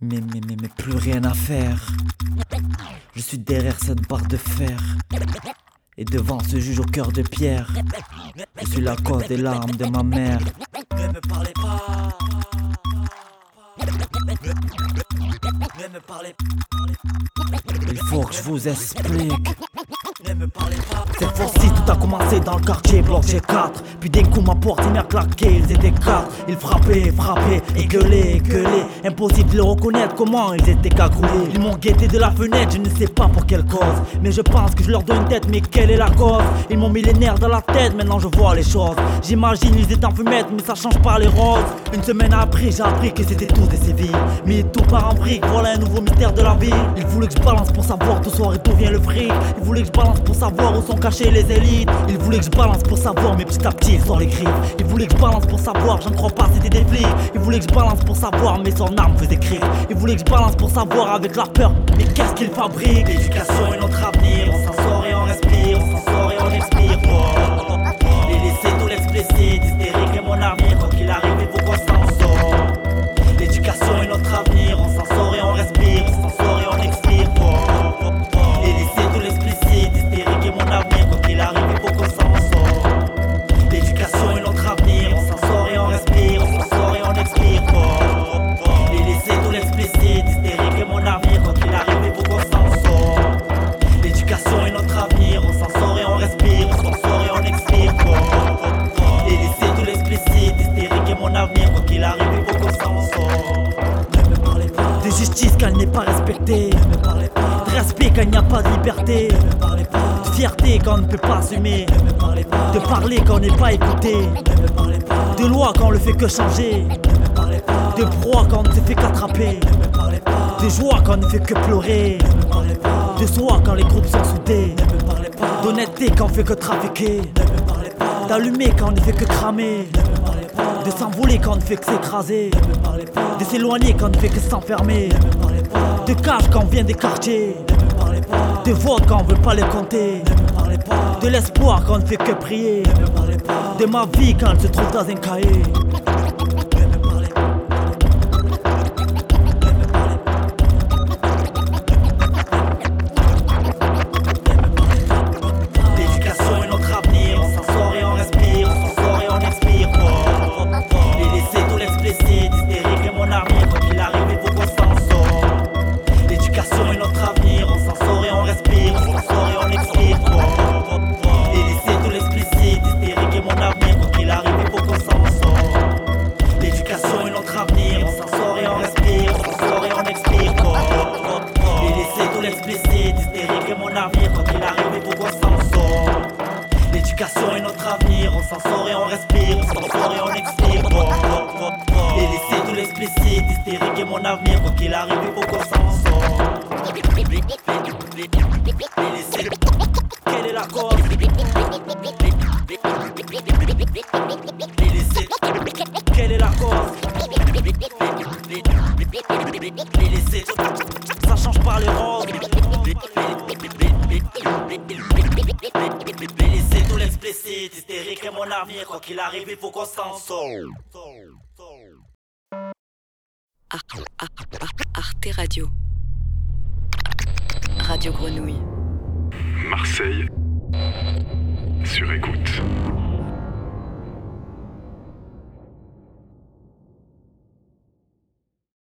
Mais, mais, mais, mais plus rien à faire. Je suis derrière cette barre de fer. Et devant ce juge au cœur de pierre. Je suis la cause des larmes de ma mère. Ne me parlez pas. Ne me parlez pas. Il faut que je vous explique. Cette fois-ci, tout a commencé dans le quartier, bloc G4. Puis d'un coup, ma porte, il m'a claqué, ils étaient quatre. Ils frappaient, frappaient, et gueulaient, gueulaient. Impossible de les reconnaître comment ils étaient cagoulés. Ils m'ont guetté de la fenêtre, je ne sais pas pour quelle cause. Mais je pense que je leur donne une tête, mais quelle est la cause? Ils m'ont mis les nerfs dans la tête, maintenant je vois les choses. J'imagine, ils étaient en fumette, mais ça change pas les roses. Une semaine après, j'ai appris que c'était tous des civils. Mais tout part en brique, voilà un nouveau mystère de la vie. Ils voulaient que je balance pour savoir tout soir et d'où vient le fric. Ils voulaient que je balance pour savoir où sont cachés les élites. Ils voulaient que je balance pour savoir, mais petit à petit ils les griffes. Ils voulaient que je balance pour savoir, j'en crois pas, c'était des flics. Ils voulaient que je balance pour savoir, mais son arme faisait crier. Ils voulaient que je balance pour savoir avec la peur, mais qu'est-ce qu'ils fabriquent? L'éducation est notre avenir, on s'en sort et on respire, on s'en sort et on expire. N'est pas. Ne pas de respect quand il n'y a pas de liberté. Ne de fierté quand on ne peut pas assumer. Ne de parler quand on n'est pas écouté. Ne de loi quand on le fait que changer. Ne de proie quand on ne se fait qu'attraper. Ne de joie quand on ne fait que pleurer. Ne de soi quand les groupes sont soudés. Ne d'honnêteté quand on fait que trafiquer. Ne d'allumer quand on ne fait que cramer. Ne de s'envoler quand on ne fait que s'écraser. De s'éloigner quand on ne fait que s'enfermer. De cash quand on vient des quartiers. De votes quand on veut pas les compter. De l'espoir quand on ne fait que prier. De ma vie quand elle se trouve dans un cahier. L'éducation est notre avenir, on s'en sort et on respire, on s'en sort et on expire. Oh, oh, oh, laisser tout l'explicite, hystérique est mon avenir, quoi qu'il arrive, il faut qu'on s'en sort. Et laisser- Quelle est la cause? Et laisser- Quelle est la cause? Tout- Ça change pas les Et laisser tout l'explicite, hystérique est mon avenir, quoi qu'il arrive, il faut qu'on s'en sorte. Ar- Ar- Ar- Arte Radio. Radio Grenouille. Marseille sur écoute.